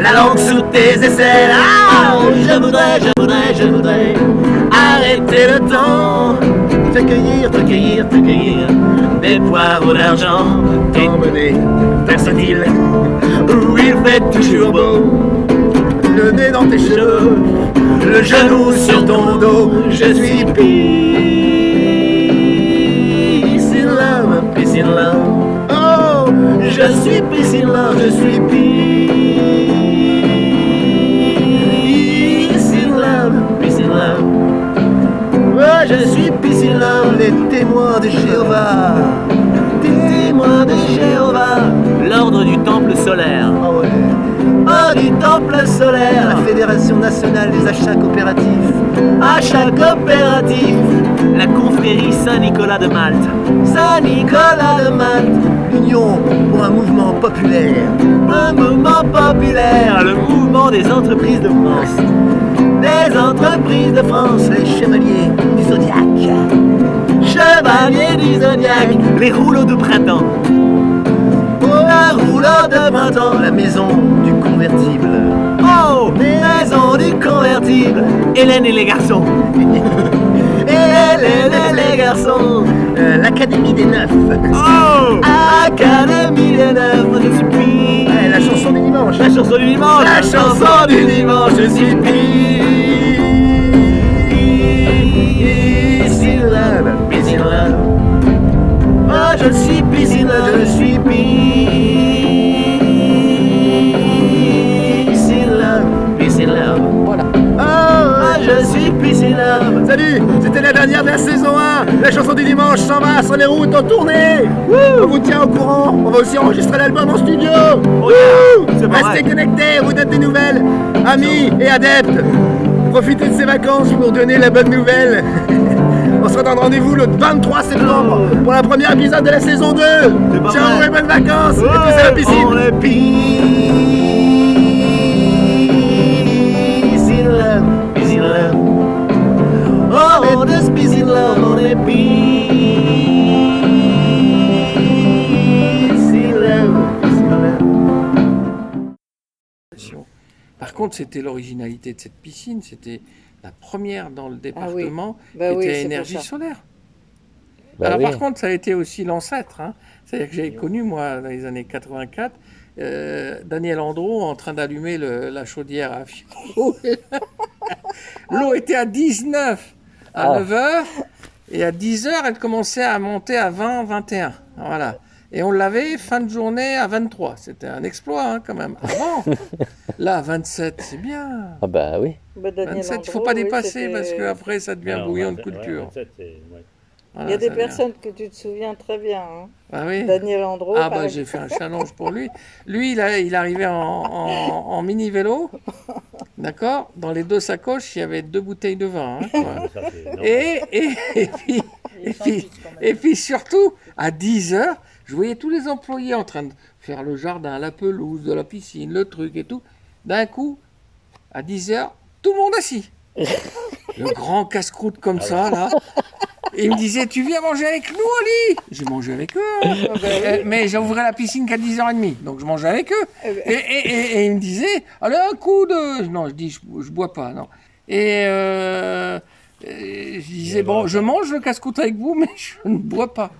La langue sous tes aisselles. Ah, je voudrais, je voudrais, je voudrais Arrêter le temps. Te cueillir, te cueillir, te cueillir Des poireaux d'argent. T'emmener vers cette île Où il fait toujours beau. Le nez dans tes cheveux Le genou sur ton dos. Je suis peace Oh, je suis love Je suis love Oh, je suis love Les témoins de Jéhovah. Témoins de Jéhovah, l'ordre du temple solaire. Oh, du temple solaire, la Fédération nationale des achats coopératifs. Achats coopératifs, la confrérie Saint-Nicolas de Malte. Saint-Nicolas de Malte, l'Union pour un mouvement populaire. Un mouvement populaire, le mouvement des entreprises de France. Des entreprises de France, les chevaliers du zodiaque. Chevalier du zodiaque, les rouleaux de printemps. Oh, la rouleau de printemps, la maison du convertible. Oh, maison du convertible. Hélène et les garçons. Hélène et les garçons. Euh, L'Académie des Neufs. Oh Académie des Neufs, je suis pris. la chanson du dimanche. La chanson du dimanche. La chanson du dimanche, je suis Peace c'était la dernière de la saison 1. La chanson du dimanche s'en va sur les routes en tournée. On vous tient au courant. On va aussi enregistrer l'album en studio. Wouh Restez connectés, on vous donne des nouvelles. Amis et adeptes, profitez de ces vacances pour donner la bonne nouvelle. On se redonne rendez-vous le 23 septembre pour la première épisode de la saison 2. Ciao et bonnes vacances. Et tous à la piscine. Contre, c'était l'originalité de cette piscine, c'était la première dans le département Bah qui oui, était c'est pour énergie solaire. Bah Alors oui. par contre, ça a été aussi l'ancêtre. hein. C'est-à-dire que j'ai connu, moi, dans les années 84, euh, Daniel Andro en train d'allumer le- la chaudière à fioul. L'eau était à 19 à Ah. 9 heures et à 10 heures, elle commençait à monter à 20, 21. Voilà. Et on l'avait fin de journée à 23. C'était un exploit hein, quand même. Avant, là, 27, c'est bien. Ah bah oui. Bah, Daniel 27, il ne faut pas oui, dépasser c'était- parce qu'après, ça devient Non, bouillon de 27, ouais, culture. 27, c'est- ouais. Voilà, Il y a des personnes que tu te souviens très bien. hein. Ah oui Daniel Andro. Ah bah j'ai fait un challenge pour lui. Lui, il, a, il arrivait en, en- en mini vélo, d'accord? Dans les deux sacoches, il y avait deux bouteilles de vin. hein, et, et, et puis, et, puis, et puis surtout, à 10 heures, je voyais tous les employés en train de faire le jardin, la pelouse, de la piscine, le truc et tout. D'un coup, à 10 heures, tout le monde assis. Le grand casse-croûte comme ça, là. Et il me disait, tu viens manger avec nous, Ali J'ai mangé avec eux. hein. Mais j'ouvrais la piscine qu'à 10h30, donc je mangeais avec eux. Et, et- et- et il me disait, allez, un coup de... Non, je dis, je, je bois pas, non. Et euh, je disais, bon, je mange le casse-croûte avec vous, mais je ne bois pas.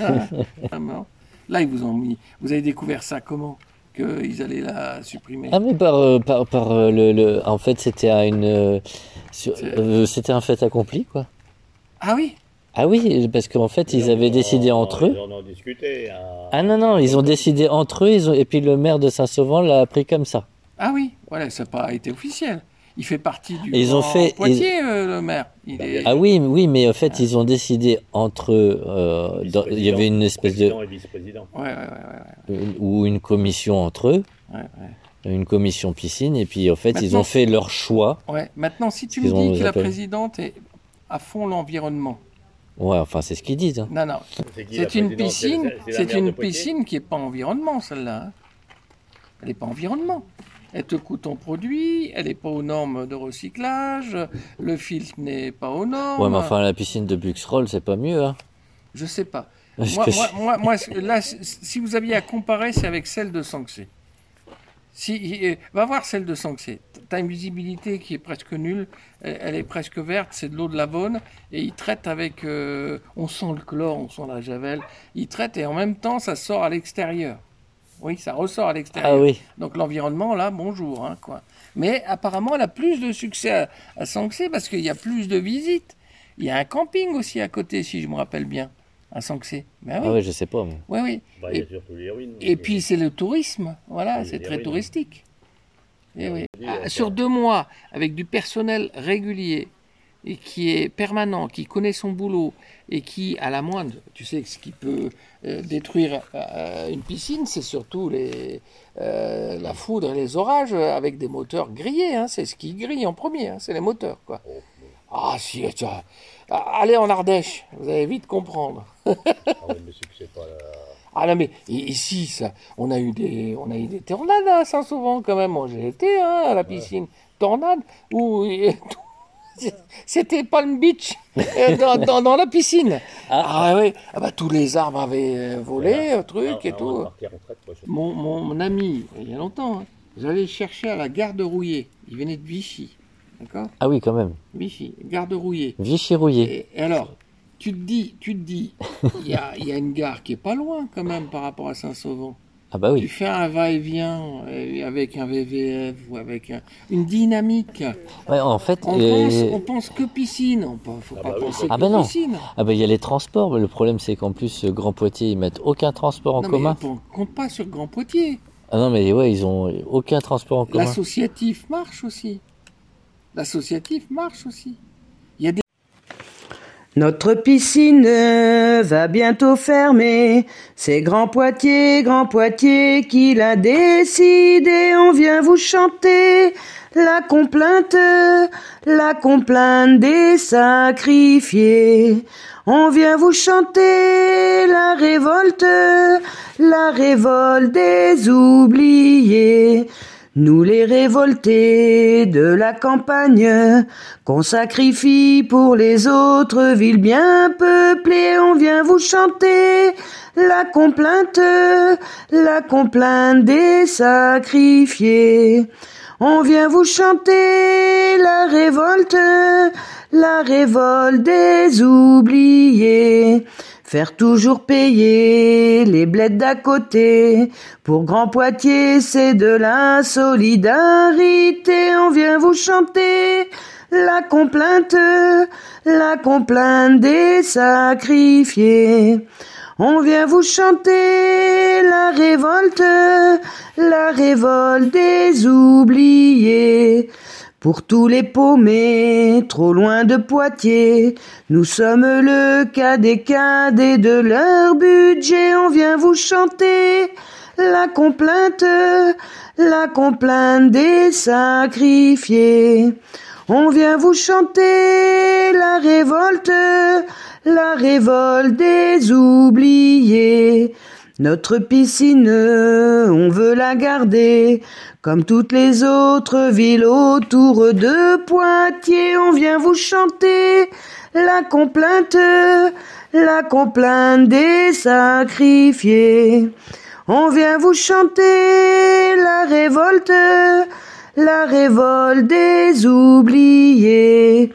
Ah, vraiment. Là, ils vous ont mis... Vous avez découvert ça comment Qu'ils allaient la supprimer? Ah mais par, euh, par, par euh, le, le- En fait, c'était à une... euh, c'était un fait accompli, quoi. Ah oui? Ah oui, parce qu'en fait, ils avaient décidé entre eux. Ils en ont discuté. hein. Ah non, non, ils ont décidé entre eux, ils ont... et puis le maire de Saint-Sauvent l'a pris comme ça. Ah oui, voilà, ça n'a pas été officiel. Il fait partie du ils ont fait- Poitiers, euh, le maire. Il est... Ah oui, oui, mais en fait, ils ont décidé entre eux, euh, dans- il y avait une espèce de... Président et vice-président. Ouais, ouais, ouais, ouais. une- ou une commission entre eux, ouais, ouais. une commission piscine, et puis en fait, ils ont fait leur choix. Ouais, Maintenant, si tu me ont- dis que la présidente est à fond l'environnement, Ouais, enfin, c'est ce qu'ils disent. hein. non, non, C'est une piscine, C'est- une piscine qui n'est pas environnement, celle-là. hein. Elle n'est pas environnement. Elle te coûte ton produit, elle n'est pas aux normes de recyclage, le filtre n'est pas aux normes. Ouais, mais enfin, la piscine de Buxroll, c'est pas mieux, hein. Je sais pas. Moi, moi, moi, moi, là, si- vous aviez à comparer, c'est avec celle de Sanxé. Si, va voir celle de Sanxé. Tu as une visibilité qui est presque nulle. Elle, elle est presque verte. C'est de l'eau de la Beaune. Et ils traitent avec. euh, on sent le chlore, on sent la javel. Ils traitent et en même temps, ça sort à l'extérieur. Oui, ça ressort à l'extérieur. Ah oui. Donc l'environnement, là, bonjour. Hein, quoi. Mais apparemment, elle a plus de succès à, à Sanxé parce qu'il y a plus de visites. Il y a un camping aussi à côté, si je me rappelle bien, à Sanxé. Ben oui. Ah ouais, je sais pas. Oui, oui. Bah, il y a Et- surtout les ruines. et puis c'est le tourisme, voilà, Oui, c'est très ruines. touristique. Eh oui. dit, Ah, euh, sur deux mois, avec du personnel régulier et qui est permanent, qui connaît son boulot et qui, à la moindre, tu sais, ce qui peut euh, détruire euh, une piscine, c'est surtout les, euh, la foudre et les orages avec des moteurs grillés. hein, c'est ce qui grille en premier, hein, c'est les moteurs. Quoi. Ah si, ça- ah, allez en Ardèche, vous allez vite comprendre. Ah ouais, mais c'est que c'est pas la... Ah non mais ici ça, on a eu des on a eu des tornades hein, ça souvent quand même. Moi j'ai été hein, à la piscine tornade où c'était Palm Beach euh, dans, dans- dans la piscine. Ah, ouais, ah bah tous les arbres avaient euh, volé, un truc et tout. Mon, mon, mon ami, il y a longtemps, hein, j'allais le chercher à la gare de Rouillé. Il venait de Vichy. D'accord? Ah oui, quand même. Vichy, gare de Rouillé. Vichy Rouillé. Et, et alors, tu te dis, tu te dis, il y a, il y a une gare qui est pas loin quand même par rapport à Saint-Sauvant. Ah bah oui. Tu fais un va-et-vient euh, avec un VVF ou avec un- une dynamique. Ouais, en fait, On, euh, pense, on pense que piscine. On ne faut pas penser Ah que ben non. piscine. Ah ben il y a les transports, mais le problème c'est qu'en plus euh, Grand Poitiers ils mettent aucun transport en Non, commun. mais on compte pas sur Grand Poitiers. Ah non mais ouais ils ont aucun transport en commun. L'associatif marche aussi. L'associatif marche aussi. Notre piscine va bientôt fermer. C'est Grand Poitiers, Grand Poitiers qui l'a décidé. On vient vous chanter la complainte, la complainte des sacrifiés. On vient vous chanter la révolte, la révolte des oubliés. Nous les révoltés de la campagne, qu'on sacrifie pour les autres villes bien peuplées, on vient vous chanter la complainte, la complainte des sacrifiés. On vient vous chanter la révolte, la révolte des oubliés. Faire toujours payer les bleds d'à côté. Pour Grand Poitiers, c'est de la solidarité. On vient vous chanter la complainte, la complainte des sacrifiés. On vient vous chanter la révolte, la révolte des oubliés. Pour tous les paumés, trop loin de Poitiers, nous sommes le cas des cadets de leur budget. On vient vous chanter la complainte, la complainte des sacrifiés. On vient vous chanter la révolte, la révolte des oubliés. Notre piscine, on veut la garder, comme toutes les autres villes autour de Poitiers. On vient vous chanter la complainte, la complainte des sacrifiés. On vient vous chanter la révolte, la révolte des oubliés.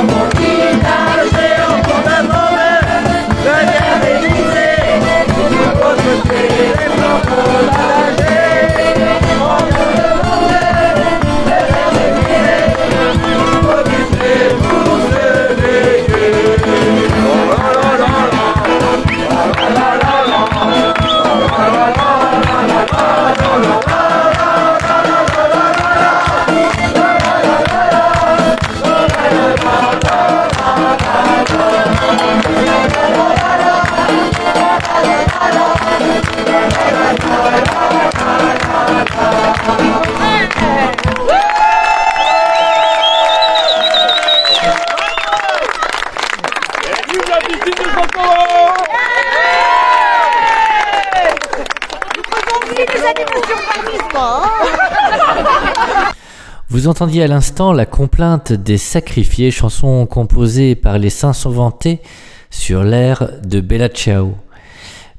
dans Vous entendiez à l'instant la complainte des sacrifiés, chanson composée par les Saints Sauventés sur l'air de Bella.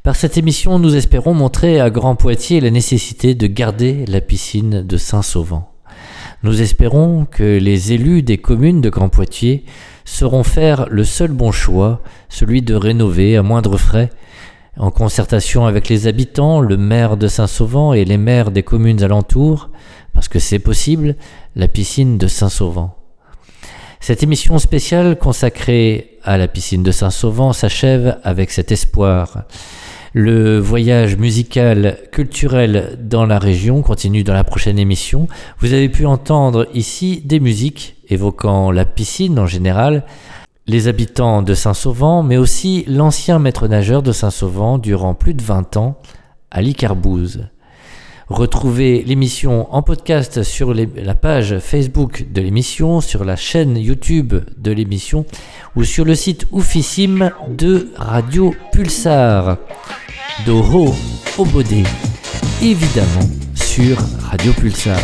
Par cette émission, nous espérons montrer à Grand Poitiers la nécessité de garder la piscine de Saint-Sauvant. Nous espérons que les élus des communes de Grand Poitiers sauront faire le seul bon choix, celui de rénover à moindre frais, en concertation avec les habitants, le maire de Saint-Sauvant et les maires des communes alentours, parce que c'est possible, la piscine de Saint-Sauvant. Cette émission spéciale consacrée à la piscine de Saint-Sauvant s'achève avec cet espoir. Le voyage musical culturel dans la région continue dans la prochaine émission. Vous avez pu entendre ici des musiques évoquant la piscine en général, les habitants de Saint-Sauvant, mais aussi l'ancien maître nageur de Saint-Sauvant durant plus de 20 ans, Ali Carbouze. Retrouvez l'émission en podcast sur la page Facebook de l'émission, sur la chaîne YouTube de l'émission ou sur le site oufissime de Radio Pulsar. Doro Obodé, évidemment sur Radio Pulsar.